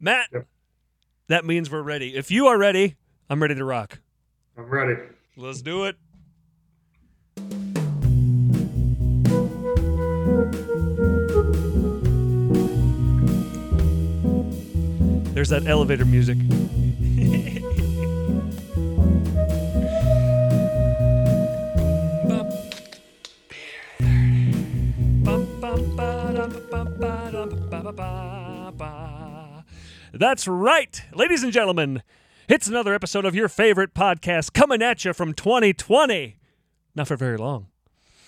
Matt, Yep. that means we're ready. If you are ready, I'm ready to rock. I'm ready. Let's do it. There's that elevator music. That's right, ladies and gentlemen. It's another episode of your favorite podcast coming at you from 2020. Not for very long.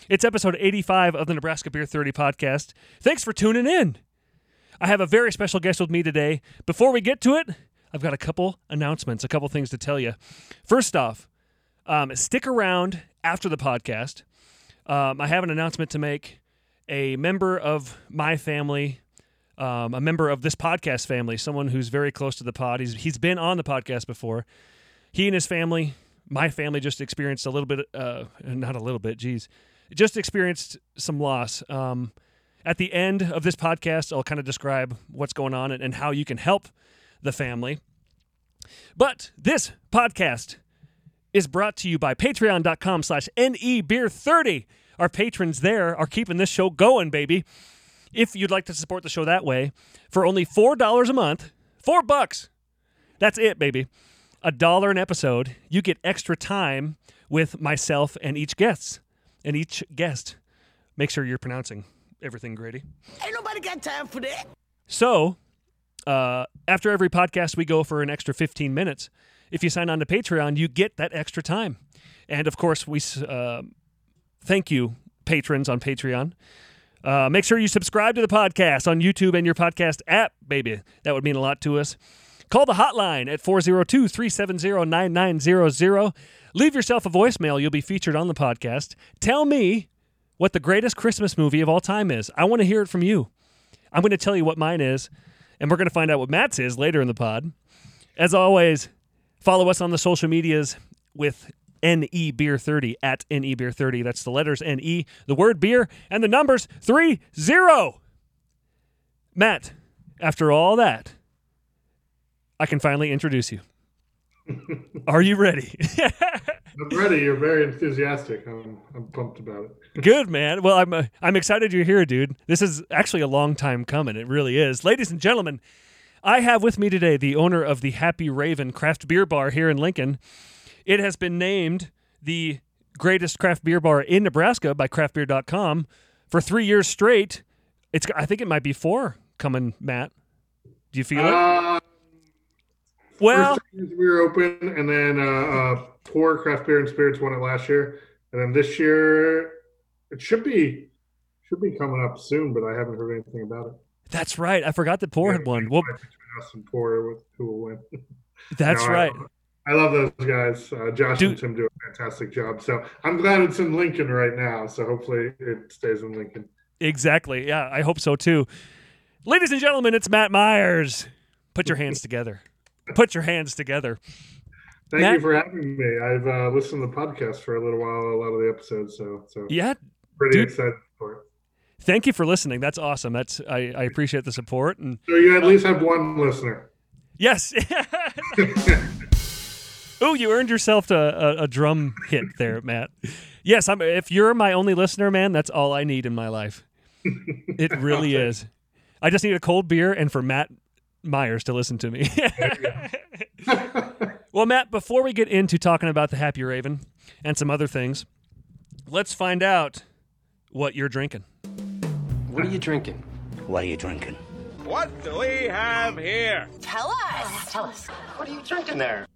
It's episode 85 of the Nebraska Beer 30 podcast. Thanks for tuning in. I have a very special guest with me today. Before we get to it, I've got a couple announcements, a couple things to tell you. First off, um, stick around after the podcast. Um, I have an announcement to make. A member of my family, um, a member of this podcast family, someone who's very close to the pod. He's he's been on the podcast before. He and his family, my family, just experienced a little bit, uh, not a little bit, geez, just experienced some loss. Um, at the end of this podcast, I'll kind of describe what's going on and, and how you can help the family. But this podcast is brought to you by patreon.com slash nebeer30. Our patrons there are keeping this show going, baby. If you'd like to support the show that way, for only $4 a month, four bucks, that's it, baby. A dollar an episode, you get extra time with myself and each guest. And each guest. Make sure you're pronouncing everything, Grady. Ain't nobody got time for that. So, uh, after every podcast, we go for an extra 15 minutes. If you sign on to Patreon, you get that extra time. And of course, we uh, thank you, patrons on Patreon. Uh, make sure you subscribe to the podcast on YouTube and your podcast app, baby. That would mean a lot to us. Call the hotline at 402 370 9900. Leave yourself a voicemail. You'll be featured on the podcast. Tell me what the greatest Christmas movie of all time is. I want to hear it from you. I'm going to tell you what mine is, and we're going to find out what Matt's is later in the pod. As always, follow us on the social medias with NE Beer 30 at NE Beer 30. That's the letters NE, the word beer, and the numbers 30. Matt, after all that, I can finally introduce you. Are you ready? I'm ready. You're very enthusiastic. I'm, I'm pumped about it. Good man. Well, I'm uh, I'm excited you're here, dude. This is actually a long time coming. It really is. Ladies and gentlemen, I have with me today the owner of the Happy Raven Craft Beer Bar here in Lincoln. It has been named the greatest craft beer bar in Nebraska by craftbeer.com for 3 years straight. It's I think it might be 4 coming, Matt. Do you feel it? Uh, Well, first we were open, and then uh, uh, Pour Craft Beer and Spirits won it last year, and then this year it should be should be coming up soon, but I haven't heard anything about it. that's right. I forgot that Pour had won. Well, Between us and Pour, with who will win? that's right. I love those guys. Uh, Josh Dude. and Tim do a fantastic job. So I'm glad it's in Lincoln right now. So hopefully it stays in Lincoln. Exactly. Yeah, I hope so too. Ladies and gentlemen, it's Matt Myers. Put your hands together. Put your hands together. Thank Matt? you for having me. I've uh, listened to the podcast for a little while, a lot of the episodes. So, so Yeah, pretty dude. excited for it. thank you for listening. That's awesome. That's I, I appreciate the support and So you at least have one listener. yes. oh, you earned yourself a, a, uh, a drum hit there, Matt. Yes, I'm. If you're my only listener, man, that's all I need in my life. It really is. I just need a cold beer and for Matt Myers to listen to me. Well, Matt, before we get into talking about the Happy Raven and some other things, let's find out what you're drinking. What are you drinking? What are you drinking? What do we have here? Tell us. Tell us. What are you drinking there?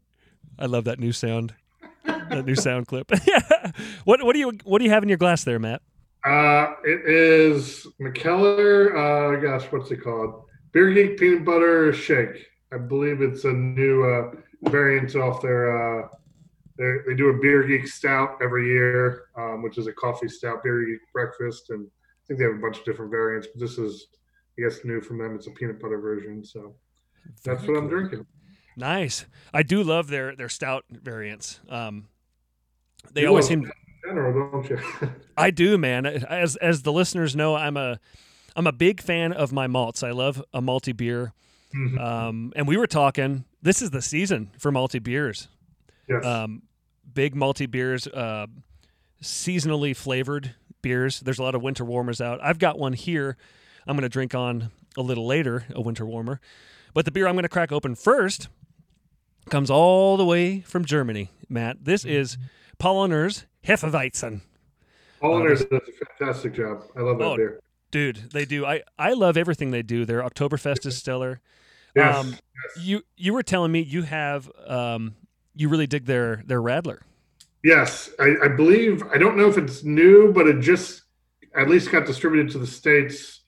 I love that new sound. that new sound clip. what what do you what do you have in your glass there, Matt? uh, it is Mikkeller. Uh, gosh, what's it called? Beer Geek Peanut Butter Shake. I believe it's a new uh, variant off their. Uh, they they do a Beer Geek Stout every year, um, which is a coffee stout Beer Geek breakfast, and I think they have a bunch of different variants. But this is, I guess, new from them. It's a peanut butter version, so that's Very what I'm cool. drinking. Nice. I do love their their stout variants. Um, they You always seem. General, don't you? I do, man. As as the listeners know, I'm a I'm a big fan of my malts. I love a malty beer. Mhm. Um, and we were talking. This is the season for multi beers. yes. Um, big multi beers, uh, seasonally flavored beers. There's a lot of winter warmers out. I've got one here. I'm going to drink on a little later, a winter warmer. But the beer I'm going to crack open first comes all the way from Germany, Matt. This is Paulaner's Hefeweizen. Paulaners does a fantastic job. I love that Oh, beer. Dude, they do. I, I love everything they do. Their Oktoberfest is stellar. Yes. Um, you you were telling me you have um, you really dig their their Radler. Yes, I, I believe I don't know if it's new, but it just at least got distributed to the states,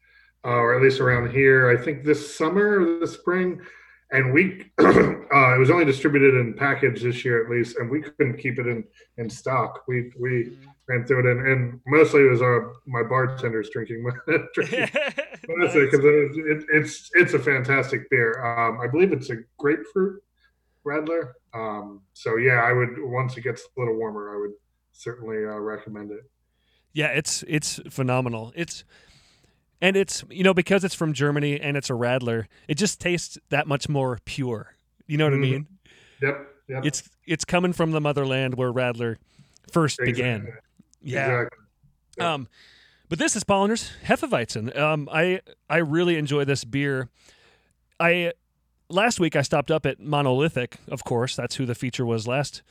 uh, or at least around here. I think this summer or this spring, and we uh, it was only distributed in package this year at least, and we couldn't keep it in in stock. We we ran through it, and, and mostly it was our my bartenders drinking drinking because it, it, it's it's a fantastic beer. Um, I believe it's a grapefruit Radler. Um, so yeah, I would once it gets a little warmer, I would certainly uh, recommend it. Yeah, it's it's phenomenal. It's and it's you know because it's from Germany and it's a Radler, it just tastes that much more pure. You know what Mhm. I mean? Yep. Yep. It's it's coming from the motherland where Radler first began. Yeah. Exactly. Yep. Um, but this is Paulaner's Hefeweizen. Um, I I really enjoy this beer. I last week I stopped up at Monolithic. Of course, that's who the feature was last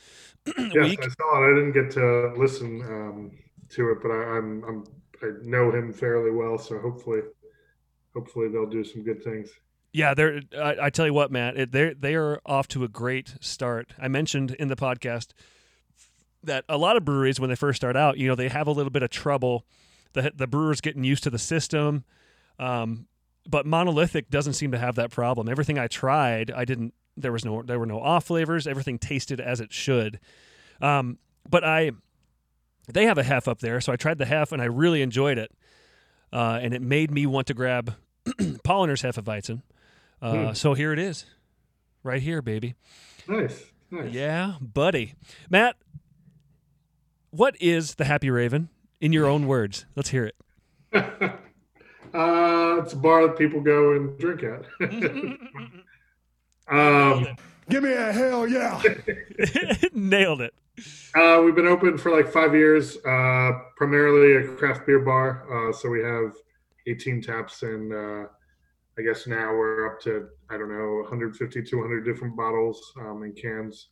Yes, week. I saw it. I didn't get to listen um, to it, but I, I'm, I'm I know him fairly well, so hopefully, hopefully they'll do some good things. Yeah, they're. I, I tell you what, Matt, they they are off to a great start. I mentioned in the podcast that a lot of breweries, when they first start out, you know, they have a little bit of trouble. The the brewers getting used to the system, um, but Monolithic doesn't seem to have that problem. Everything I tried, I didn't. There was no there were no off flavors. Everything tasted as it should. Um, but I, they have a half up there, so I tried the half and I really enjoyed it, uh, and it made me want to grab Paulaner's Hefeweizen. Uh, Hmm. So here it is, right here, baby. Nice, nice. Yeah, buddy. Matt, what is the Happy Raven in your own words? Let's hear it. uh, it's a bar that people go and drink at. um, Give me a hell yeah. Nailed it. Uh, we've been open for like five years, uh, primarily a craft beer bar. Uh, so we have 18 taps, and uh, I guess now we're up to, I don't know, 150, 200 different bottles um, and cans.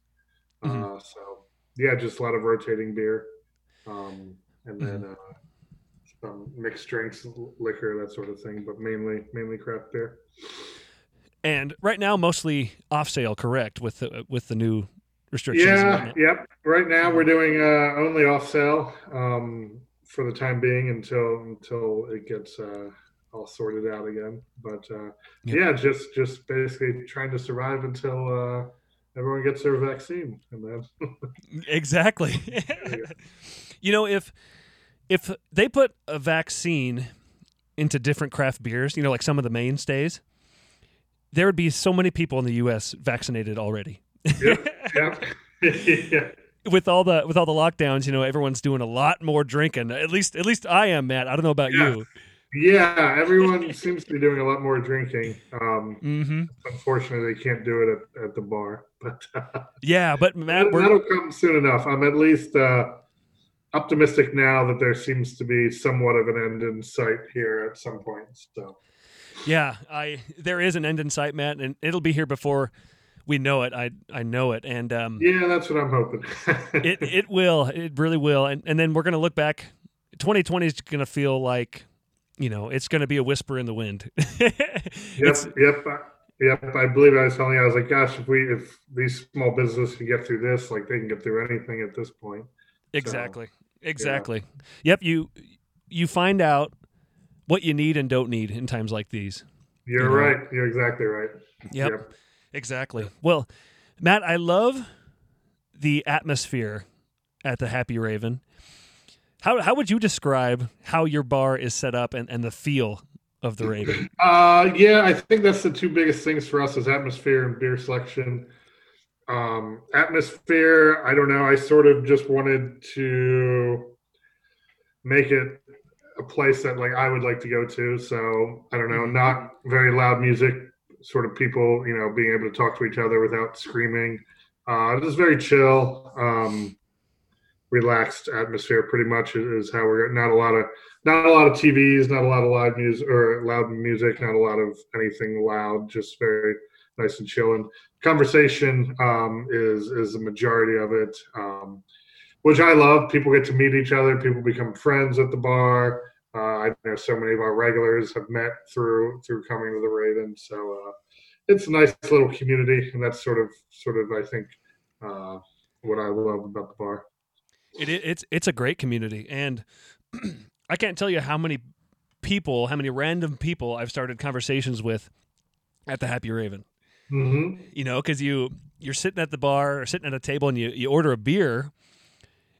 Uh, so, yeah, just a lot of rotating beer. Um, and then uh, some mixed drinks, liquor, that sort of thing, but mainly mainly craft beer. And right now, mostly off sale, correct? With the with the new restrictions. Yeah, yep. Right now we're doing uh, only off sale um, for the time being until until it gets uh, all sorted out again. But uh, Yep. yeah, just just basically trying to survive until uh, everyone gets their vaccine, and then Exactly. you know, if if they put a vaccine into different craft beers, you know, like some of the mainstays, there would be so many people in the U.S. vaccinated already. yep, yep. yeah. with all the with all the lockdowns, you know, everyone's doing a lot more drinking. At least at least I am, Matt. I don't know about Yeah. you. Yeah, everyone seems to be doing a lot more drinking. Um, Mm-hmm. unfortunately, they can't do it at, at the bar, but uh, Yeah, but Matt, that, that'll come soon enough. I'm at least uh, optimistic now that there seems to be somewhat of an end in sight here at some point. So yeah, I there is an end in sight, Matt, and it'll be here before we know it. I I know it, and um, yeah, that's what I'm hoping. it it will, it really will, and and then we're gonna look back. 2020 is gonna feel like, you know, it's gonna be a whisper in the wind. yep, It's- yep, yep. I believe I was telling you, I was like, gosh, if we if these small businesses can get through this, like they can get through anything at this point. Exactly. Exactly. Yep. You you find out what you need and don't need in times like these. You're You know. right. You're exactly right. Yep. Exactly. Well, Matt, I love the atmosphere at the Happy Raven. How how would you describe how your bar is set up and, and the feel of the Raven? Uh, yeah, I think that's the two biggest things for us is atmosphere and beer selection. Um, atmosphere, I don't know. I sort of just wanted to make it a place that like I would like to go to. So I don't know, not very loud music, sort of people, you know, being able to talk to each other without screaming. Uh, just very chill, um, relaxed atmosphere. Pretty much is how we're not a lot of not a lot of TVs, not a lot of loud music or loud music, not a lot of anything loud. Just very nice and chill. And conversation um, is is the majority of it, um, which I love. People get to meet each other. People become friends at the bar. Uh, I know so many of our regulars have met through through coming to the Raven. So uh, it's a nice little community, and that's sort of sort of I think uh, what I love about the bar. It, it's it's a great community, and I can't tell you how many people, how many random people I've started conversations with at the Happy Raven. Mm-hmm. You know, because you you're sitting at the bar or sitting at a table and you you order a beer,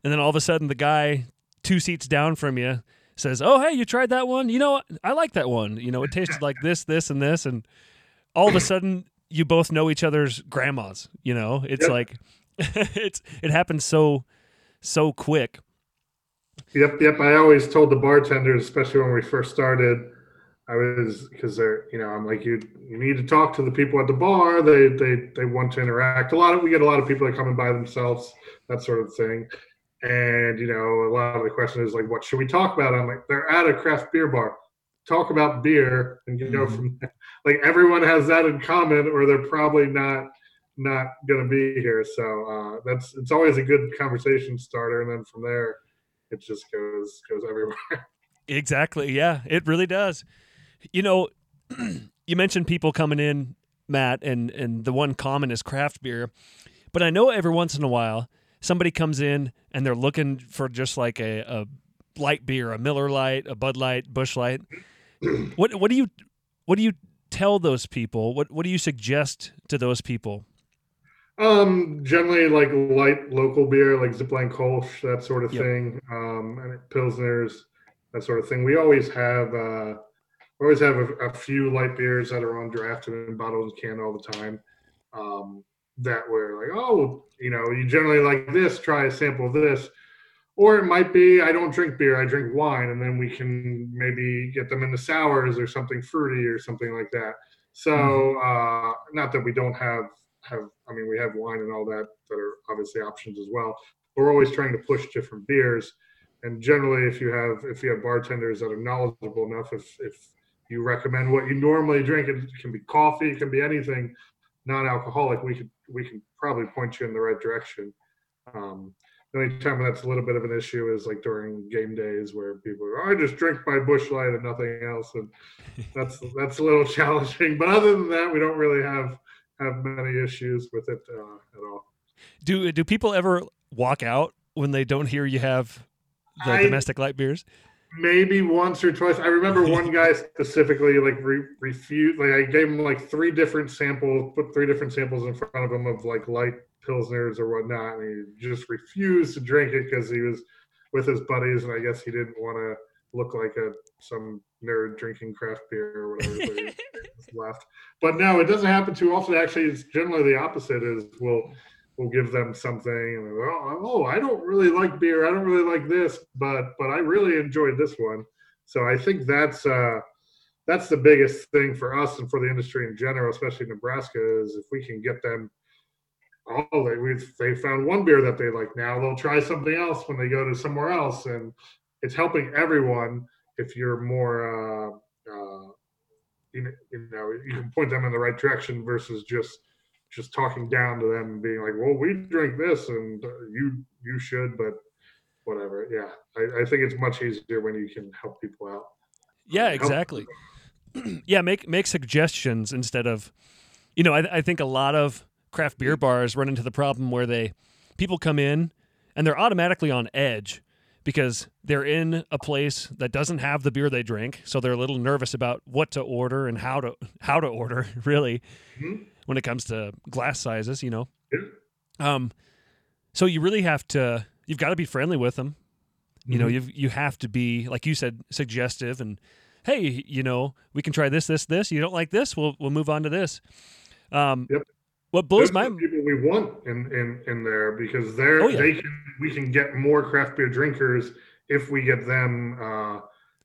and then all of a sudden the guy two seats down from you says, "Oh, hey, you tried that one? You know. I like that one. You know, it tasted like this, this, and this." And all of a sudden, you both know each other's grandmas. You know, it's Yep. like it's it happens so so quick. Yep, yep. I always told the bartenders, especially when we first started, I was because they're you know I'm like you you need to talk to the people at the bar. They they they want to interact. A lot of we get a lot of people that come in by themselves, that sort of thing. And you know, a lot of the question is like, what should we talk about? I'm like, they're at a craft beer bar. Talk about beer, and you know, Mhm. from like everyone has that in common, or they're probably not not going to be here. So uh, that's it's always a good conversation starter, and then from there, it just goes goes everywhere. Exactly. Yeah, it really does. You know, you mentioned people coming in, Matt, and and the one common is craft beer, but I know every once in a while somebody comes in and they're looking for just like a, a light beer, a Miller Lite, a Bud Light, Busch Light. what what do you what do you tell those people? What what do you suggest to those people? Um, generally like light local beer, like Zipline Kolsch, that sort of Yep. thing. Um, and Pilsners, that sort of thing. We always have uh, we always have a, a few light beers that are on draft and in bottles and can all the time. Um, that we're like, oh, you know, you generally like this, try a sample of this. Or it might be I don't drink beer, I drink wine, and then we can maybe get them into sours or something fruity or something like that. So uh, not that we don't have have I mean we have wine and all that that are obviously options as well. But we're always trying to push different beers. And generally if you have if you have bartenders that are knowledgeable enough, if if you recommend what you normally drink, it can be coffee, it can be anything non-alcoholic, we could we can probably point you in the right direction. Um, the only time that's a little bit of an issue is like during game days where people are, oh, I just drink my Busch light and nothing else, and that's that's a little challenging. But other than that, we don't really have have many issues with it uh, at all. Do do people ever walk out when they don't hear you have the I- domestic light beers? Maybe once or twice. I remember one guy specifically like re- refused. Like I gave him like three different samples, put three different samples in front of him of like light pilsners or whatnot, and he just refused to drink it because he was with his buddies, and I guess he didn't want to look like a some nerd drinking craft beer or whatever. so he just left. But no, it doesn't happen too often. Actually, it's generally the opposite. Is we'll we'll give them something and oh, oh i don't really like beer i don't really like this but but i really enjoyed this one. So i think that's uh that's the biggest thing for us and for the industry in general especially nebraska is if we can get them oh they we they found one beer that they like now they'll try something else when they go to somewhere else and it's helping everyone if you're more uh uh you know you can point them in the right direction versus just just talking down to them and being like, "Well, we drink this, and you you should," but whatever. Yeah, I, I think it's much easier when you can help people out. Yeah, exactly. yeah, make make suggestions instead of, you know, I, I think a lot of craft beer bars run into the problem where they people come in and they're automatically on edge because they're in a place that doesn't have the beer they drink, so they're a little nervous about what to order and how to how to order really Mhm. When it comes to glass sizes, you know. Um, so you really have to you've got to be friendly with them. You know, Mhm. you you have to be like you said, suggestive and hey, you know, we can try this, this, this. You don't like this, we'll we'll move on to this. Um, Yep. What blows Those my people we want in in in there because they're Oh, yeah. they can we can get more craft beer drinkers if we get them uh,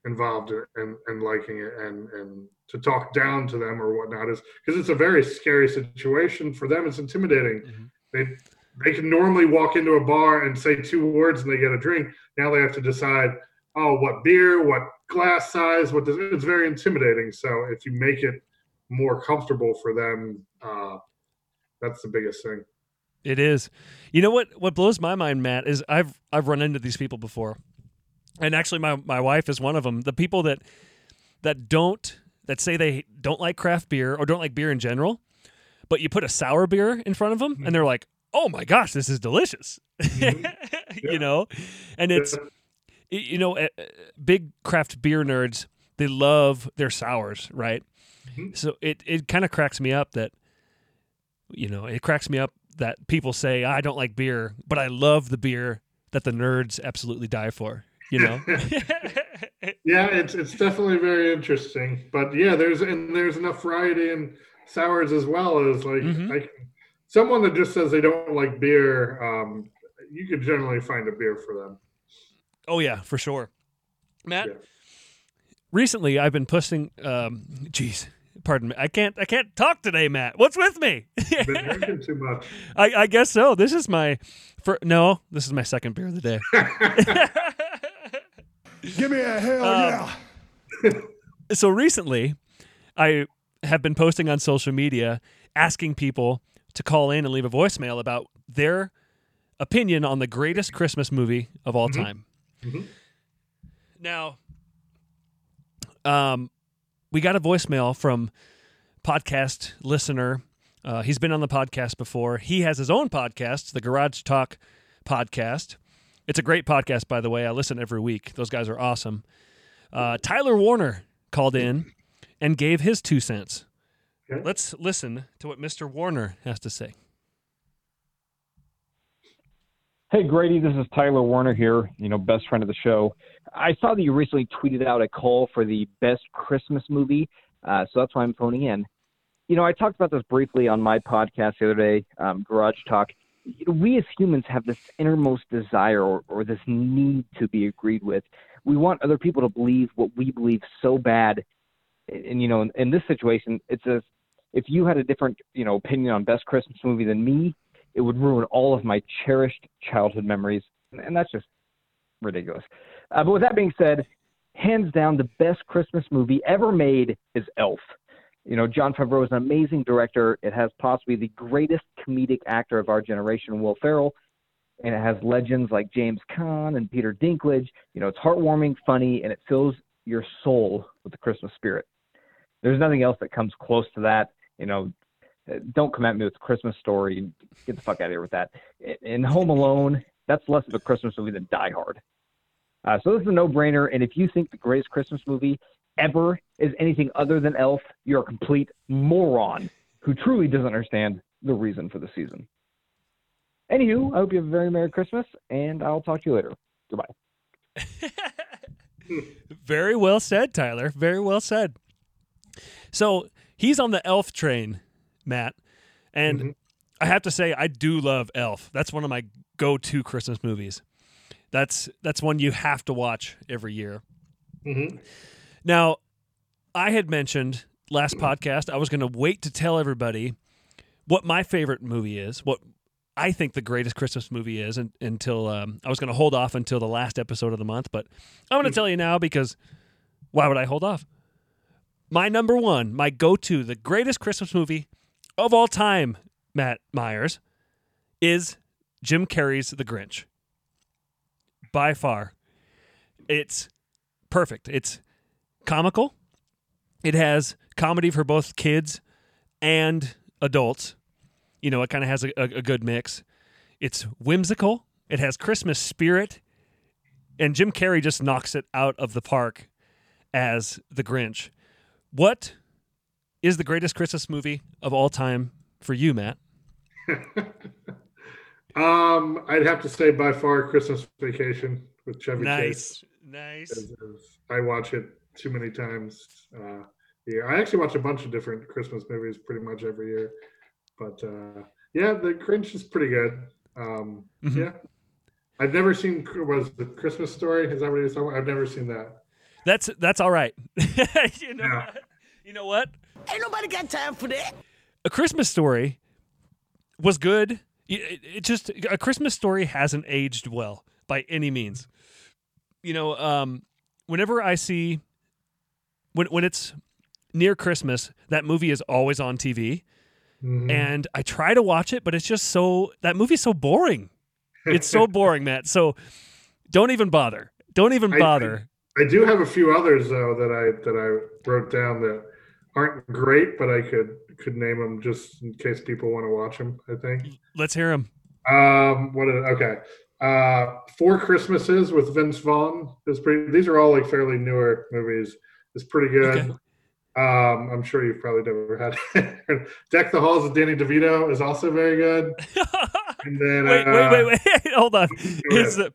involved and and liking it and and to talk down to them or whatnot is because it's a very scary situation for them. It's intimidating. Mhm. They they can normally walk into a bar and say two words and they get a drink. Now they have to decide, oh, what beer, what glass size, what does it's very intimidating. So if you make it more comfortable for them, uh, that's the biggest thing. It is. You know what? What blows my mind, Matt, is I've I've run into these people before, and actually, my my wife is one of them. The people that that don't that say they don't like craft beer or don't like beer in general, but you put a sour beer in front of them, and they're like, "Oh my gosh, this is delicious," you know, and it's y- you know, uh, uh, big craft beer nerds they love their sours, right? Mhm. So it it kind of cracks me up that you know, it cracks me up that people say I don't like beer, but I love the beer that the nerds absolutely die for. You know, Yeah, it's it's definitely very interesting. But yeah, there's and there's enough variety in sours as well as like Mhm. I someone that just says they don't like beer. Um, you could generally find a beer for them. oh yeah, for sure. Matt, Yeah. recently I've been posting. Um, geez, pardon me, I can't I can't talk today, Matt. What's with me? Been drinking too much. I, I guess so. This is my for no, this is my second beer of the day. Give me a hell Um, yeah. so recently i have been posting on social media asking people to call in and leave a voicemail about their opinion on the greatest christmas movie of all time. Mhm. now um, we got a voicemail from podcast listener. Uh, he's been on the podcast before. He has his own podcast the garage talk podcast it's a great podcast by the way i listen every week those guys are awesome uh, Tyler Warner called in and gave his two cents. Okay. Let's listen to what Mr. Warner has to say. Hey Grady, this is Tyler Warner here, you know, best friend of the show. I saw that you recently tweeted out a call for the best Christmas movie, uh, so that's why I'm phoning in. You know, I talked about this briefly on my podcast the other day, um, Garage Talk. We as humans have this innermost desire or, or this need to be agreed with. We want other people to believe what we believe so bad. And, you know, in, in this situation, it's as if you had a different, you know, opinion on best Christmas movie than me, it would ruin all of my cherished childhood memories, and that's just ridiculous. Uh, but with that being said, hands down, the best Christmas movie ever made is Elf. You know, Jon Favreau is an amazing director. It has possibly the greatest comedic actor of our generation, Will Ferrell, and it has legends like James Caan and Peter Dinklage. You know, it's heartwarming, funny, and it fills your soul with the Christmas spirit. There's nothing else that comes close to that. You know, don't come at me with a Christmas story. Get the fuck out of here with that. In Home Alone, that's less of a Christmas movie than Die Hard. Uh, so this is a no-brainer. And if you think the greatest Christmas movie ever is anything other than Elf, you're a complete moron who truly doesn't understand the reason for the season. Anywho, I hope you have a very Merry Christmas, and I'll talk to you later. Goodbye. Very well said, Tyler. Very well said. So he's on the Elf train, Matt, and Mhm. I have to say I do love Elf. That's one of my go-to Christmas movies. That's that's one you have to watch every year. Mhm. Now, I had mentioned last podcast I was going to wait to tell everybody what my favorite movie is, what I think the greatest Christmas movie is, and, until um, I was going to hold off until the last episode of the month. But I'm going to tell you now because why would I hold off? My number one, my go-to, the greatest Christmas movie of all time, Matt Myers, is Jim Carrey's The Grinch. By far, it's perfect. It's comical. It has comedy for both kids and adults. You know, it kind of has a, a, a good mix. It's whimsical. It has Christmas spirit, and Jim Carrey just knocks it out of the park as the Grinch. What is the greatest Christmas movie of all time for you, Matt? Um, I'd have to say by far Christmas Vacation with Chevy Chase. nice. is- I watch it too many times. Uh, yeah, I actually watch a bunch of different Christmas movies pretty much every year. But uh, yeah, The Grinch is pretty good. Um, Mhm. Yeah, I've never seen. Was the Christmas Story? Is that what you're talking about? I've never seen that. That's that's all right. you know, Yeah. You know what? Ain't nobody got time for that. A Christmas Story was good. It, it- it just a Christmas Story hasn't aged well by any means. You know, um, whenever I see when when it's near Christmas, that movie is always on TV, Mhm. and I try to watch it, but it's just so that movie's so boring. It's so boring, Matt. So don't even bother. Don't even I- bother. I do have a few others though that I that I wrote down that aren't great, but I could could name them just in case people want to watch them. I think. Let's hear them. Um, what? Is, okay. Uh, Four Christmases with Vince Vaughn is pretty. These are all like fairly newer movies. It's pretty good. Okay. Um, I'm sure you've probably never had. Deck the Halls with Danny DeVito is also very good. And then wait, uh, wait, wait, wait. Hold on. Is the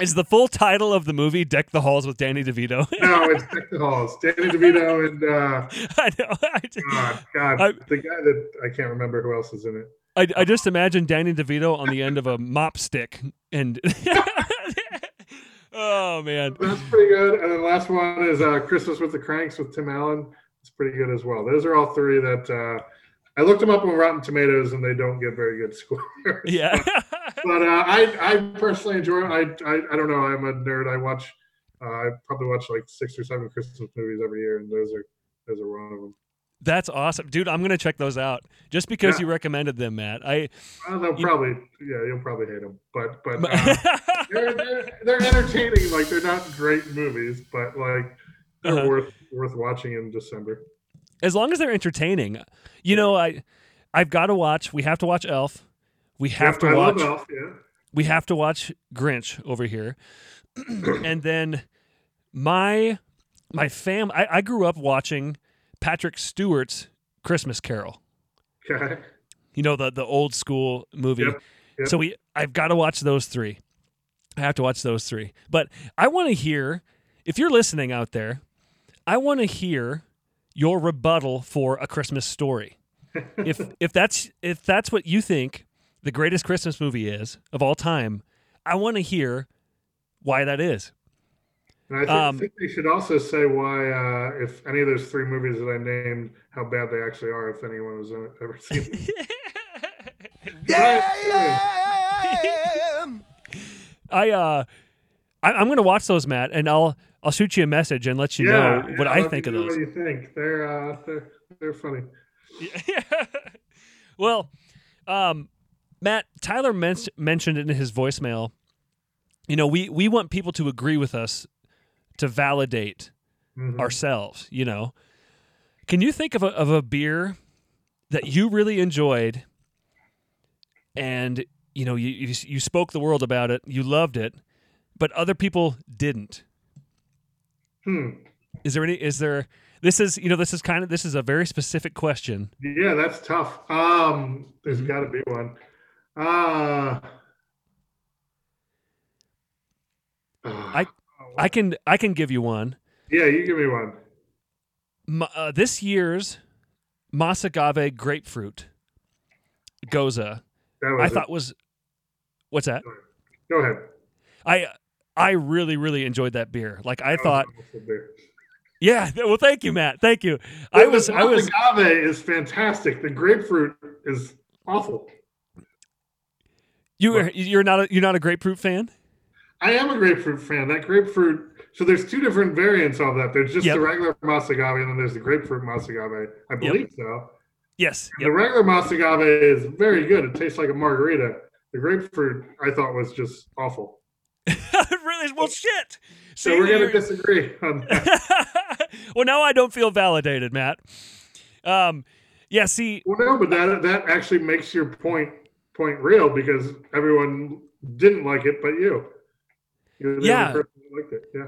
is the full title of the movie "Deck the Halls with Danny DeVito"? No, it's Deck the Halls. Danny DeVito and uh, I know. I just, God, God, I- the guy that I can't remember who else is in it. I, I just imagine Danny DeVito on the end of a mop stick, and oh man, That's pretty good. And then the last one is uh, Christmas with the Cranks with Tim Allen. It's pretty good as well. Those are all three that uh, I looked them up on Rotten Tomatoes, and they don't get very good scores. yeah. but uh, I, I personally enjoy. Them. I, I, I don't know. I'm a nerd. I watch. Uh, I probably watch like six or seven Christmas movies every year, and those are those are one of them. That's awesome, dude. I'm gonna check those out just because Yeah. you recommended them, Matt. I they'll You- probably, yeah, you'll probably hate them, but but uh, they're, they're they're entertaining. Like they're not great movies, but like they're Uh-huh. worth worth watching in December. as long as they're entertaining, you know, I I've got to watch. We have to watch Elf. We have to I watch. Elf, yeah. we have to watch Grinch over here, and then my my fam. I, I grew up watching Patrick Stewart's Christmas Carol. Okay. You know the the old school movie. Yep, yep. So we I've got to watch those three. I have to watch those three. But I want to hear if you're listening out there, I want to hear your rebuttal for a Christmas story. if if that's if that's what you think the greatest Christmas movie is of all time, I want to hear why that is. And I think, Um, think they should also say why, uh, if any of those three movies that I named, how bad they actually are, if anyone has ever seen them. I uh I, I'm gonna watch those, Matt, and I'll I'll shoot you a message and let you know what yeah, I think of know those. What you think? They're uh, they're they're funny. well, um, Matt Tyler men- mentioned in his voicemail. You know, we we want people to agree with us to validate Mhm. ourselves. You know, can you think of a of a beer that you really enjoyed, and you know you you, you spoke the world about it, you loved it, but other people didn't? Hmm. Is there any? Is there? This is you know this is kind of this is a very specific question. Yeah, that's tough. Um, there's Mm-hmm. got to be one. Uh, I- I can I can give you one. yeah, you give me one. M- uh, this year's Más Agave grapefruit gose, I it. thought was what's that? Go ahead. I I really really enjoyed that beer. Like I That thought, yeah. Well, thank you, Matt. Thank you. I was I was agave is fantastic. The grapefruit is awful. you were you're not a, you're not a grapefruit fan. I am a grapefruit fan. That grapefruit. So there's two different variants of that. There's just Yep. the regular Más Agave, and then there's the grapefruit Más Agave. I believe so. Yes. The regular Más Agave is very good. It tastes like a margarita. The grapefruit, I thought, was just awful. really? Well, shit. So See, we're going you're- to disagree on that. well, now I don't feel validated, Matt. Um, yeah. See, well, no, but that that actually makes your point point real because everyone didn't like it, but you. Yeah. only person who liked it. Yeah.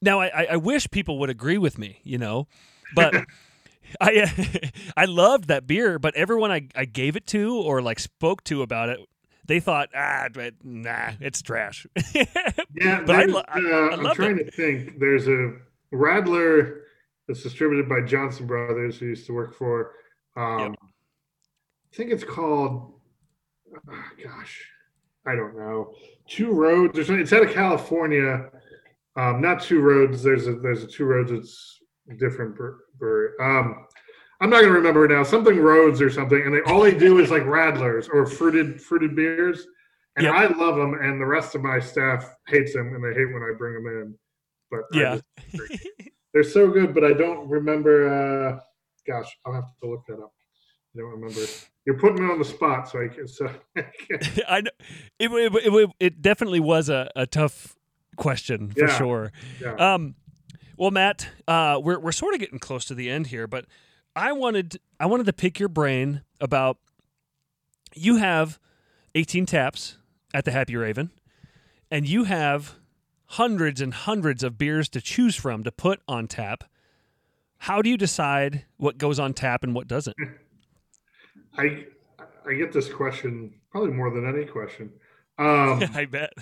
now I, I, wish people would agree with me, you know, but I I loved that beer, but everyone I, I gave it to or like spoke to about it, they thought ah, but nah, it's trash. Yeah, But I lo- I- uh, I I'm love trying to think. There's a Radler that's distributed by Johnson Brothers, who used to work for. Um, I think it's called. ah, gosh, I don't know. Two Roads or something. It's out of California. Um, not Two Roads. There's a there's a Two Roads. It's different bre- brewery. Um, I'm not gonna remember now. Something roads or something, and they all they do is like Radlers or fruited fruited beers, and Yep. I love them, and the rest of my staff hates them, and they hate when I bring them in. But Yeah. just- they're so good, but I don't remember. Uh, gosh, I'll have to look that up. I don't remember. You're putting me on the spot, so I can. So I know it, it, it, it definitely was a, a tough question for Yeah. sure. yeah. Um, well, Matt, uh, we're we're sort of getting close to the end here, but I wanted I wanted to pick your brain about you have 18 taps at the Happy Raven, and you have hundreds and hundreds of beers to choose from to put on tap. How do you decide what goes on tap and what doesn't? I I get this question probably more than any question. Um, I bet.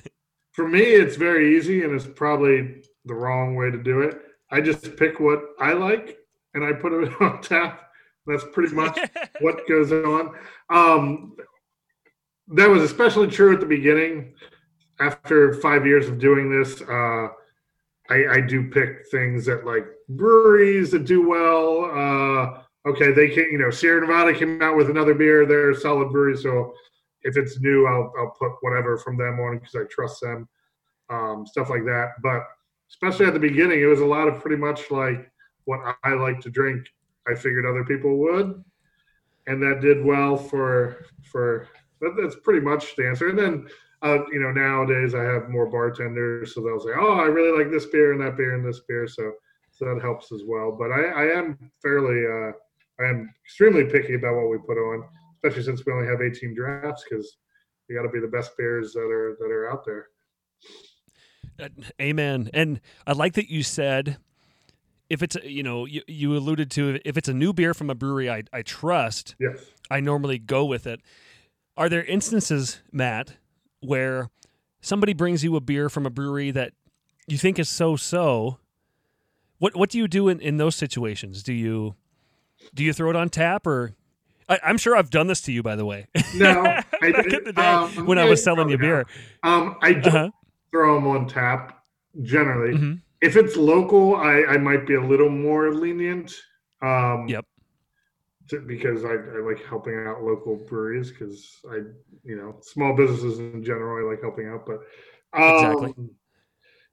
for me, it's very easy, and it's probably the wrong way to do it. I just pick what I like, and I put it on tap. That's pretty much what goes on. Um, that was especially true at the beginning. After five years of doing this, uh, I, I do pick things that like breweries that do well. Uh, okay, they can, you know, Sierra Nevada came out with another beer. They're a solid brewery, so if it's new, I'll I'll put whatever from them on because I trust them. Um, stuff like that. But especially at the beginning, it was a lot of pretty much like what I like to drink. I figured other people would, and that did well for for that, that's pretty much the answer. And then uh, you know nowadays I have more bartenders, so they'll say, "Oh, I really like this beer and that beer and this beer," so so that helps as well. But I, I am fairly uh, I am extremely picky about what we put on, especially since we only have 18 drafts because you got to be the best beers that are that are out there. Uh, Amen. And I like that you said if it's you know you, you alluded to if it's a new beer from a brewery I, I trust Yes. I normally go with it. Are there instances, Matt, where somebody brings you a beer from a brewery that you think is so so? What what do you do in, in those situations? Do you do you throw it on tap or I, I'm sure I've done this to you by the way. No, I Back did- in the day um, when I was selling you beer. Um, I don't Uh-huh. throw them on tap generally. Mhm. If it's local, I, I might be a little more lenient. Um, Yep. to- because I, I like helping out local breweries because I, you know, small businesses in general, I like helping out. But um, Exactly.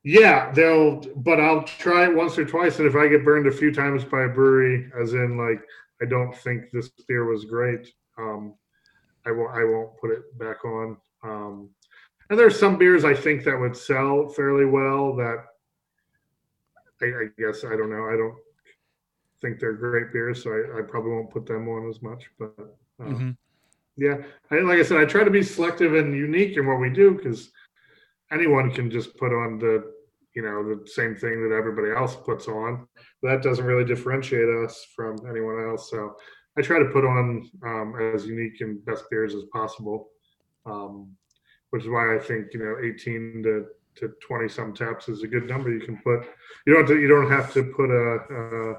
Yeah, they'll. But I'll try it once or twice, and if I get burned a few times by a brewery, as in like I don't think this beer was great, um, I won't. I won't put it back on. Um, and there's some beers I think that would sell fairly well. That I, I guess I don't know. I don't think they're great beers, so I, I probably won't put them on as much. But um, Mhm. yeah, I, like I said, I try to be selective and unique in what we do because anyone can just put on the you know the same thing that everybody else puts on. That doesn't really differentiate us from anyone else. So I try to put on um, as unique and best beers as possible, um, which is why I think you know 18 to to 20 some taps is a good number. You can put you don't have to, you don't have to put a, a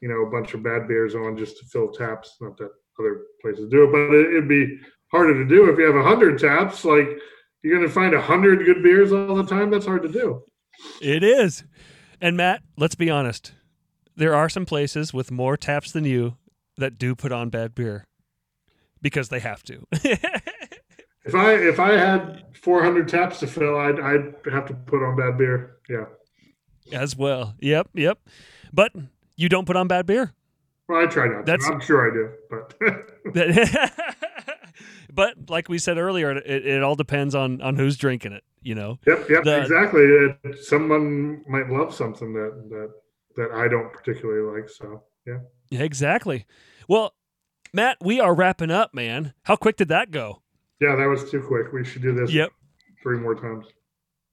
you know a bunch of bad beers on just to fill taps. Not that other places do it, but it, it'd be harder to do if you have a hundred taps. Like you're going to find a hundred good beers all the time. That's hard to do. It is. And Matt, let's be honest. There are some places with more taps than you that do put on bad beer because they have to. If I if I had 400 taps to fill, I'd I'd have to put on bad beer. Yeah. As well. Yep, yep. But you don't put on bad beer. Well, I try not That's- to. I'm sure I do, but but like we said earlier, it, it all depends on on who's drinking it, you know. yep, yep, The- exactly. Someone might love something that that that I don't particularly like. So yeah. Yeah, exactly. Well, Matt, we are wrapping up, man. How quick did that go? Yeah, that was too quick. We should do this Yep. three more times.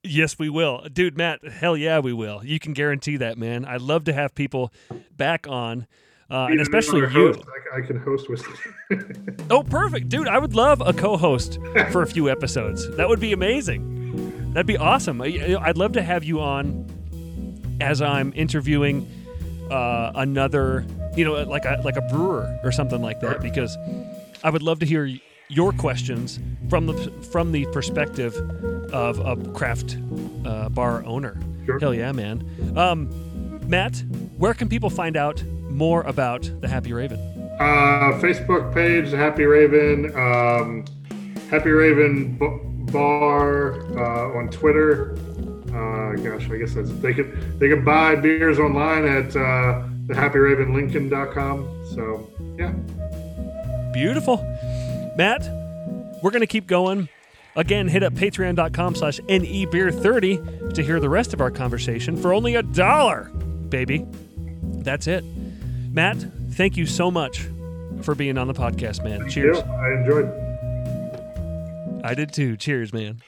Yes, we will. Dude, Matt, hell yeah, we will. You can guarantee that, man. I'd love to have people back on, uh, and especially you. host, I, I can host with. Oh, perfect. Dude, I would love a co host for a few episodes. That would be amazing. That'd be awesome. I- I'd love to have you on as I'm interviewing uh, another, you know, like a, like a brewer or something like that, because I would love to hear your questions from the from the perspective of a craft uh, bar owner. Sure. Hell yeah, man. Um, Matt, where can people find out more about the Happy Raven? Uh, Facebook page, The Happy Raven, um, Happy Raven B- Bar uh, on Twitter. Uh, gosh, I guess that's they can they can buy beers online at uh, thehappyravenlincoln.com. So yeah, Beautiful. Matt, we're going to keep going. Again, hit up patreon.com slash nebeer30 to hear the rest of our conversation for only a dollar, baby. That's it. Matt, thank you so much for being on the podcast, man. Cheers. I enjoyed. I did too. Cheers, man.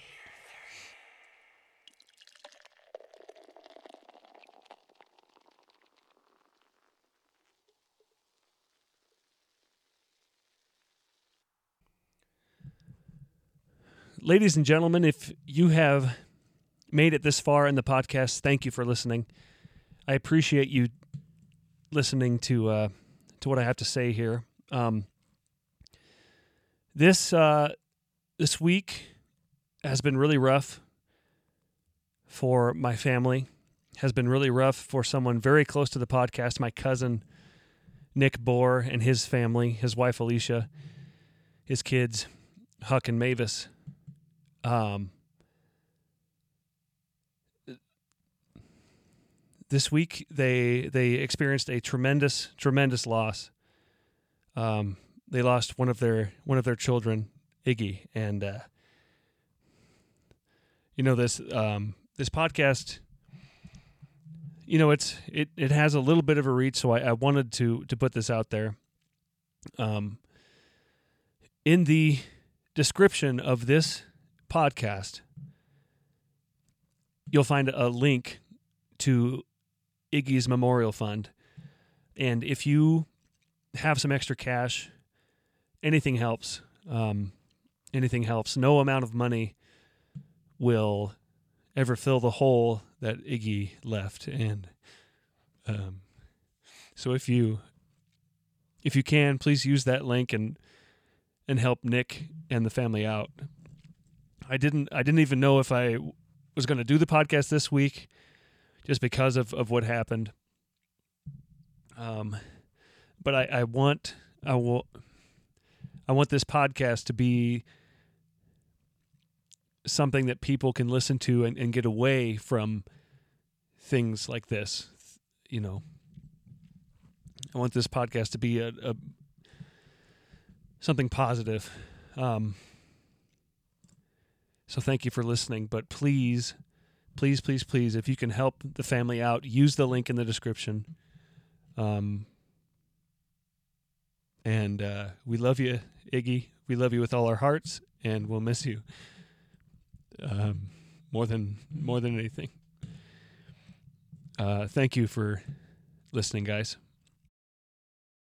Ladies and gentlemen, if you have made it this far in the podcast, thank you for listening. I appreciate you listening to uh, to what I have to say here. Um, this uh, this week has been really rough for my family. Has been really rough for someone very close to the podcast, my cousin Nick Bohr and his family, his wife Alicia, his kids Huck and Mavis. Um, this week they they experienced a tremendous tremendous loss. Um, they lost one of their one of their children, Iggy, and uh, you know this um, this podcast. You know it's it it has a little bit of a reach, so I, I wanted to to put this out there. Um, in the description of this podcast, you'll find a link to Iggy's Memorial Fund. And if you have some extra cash, anything helps. Um, anything helps. No amount of money will ever fill the hole that Iggy left. And um, so if you if you can, please use that link and and help Nick and the family out. I didn't I didn't even know if I was going to do the podcast this week just because of, of what happened. Um, but I, I want I will I want this podcast to be something that people can listen to and, and get away from things like this. You know, I want this podcast to be a, a something positive. Um, so thank you for listening. But please, please, please, please, if you can help the family out, use the link in the description. Um, and uh, we love you, Iggy. We love you with all our hearts, and we'll miss you um, more than more than anything. Uh, thank you for listening, guys.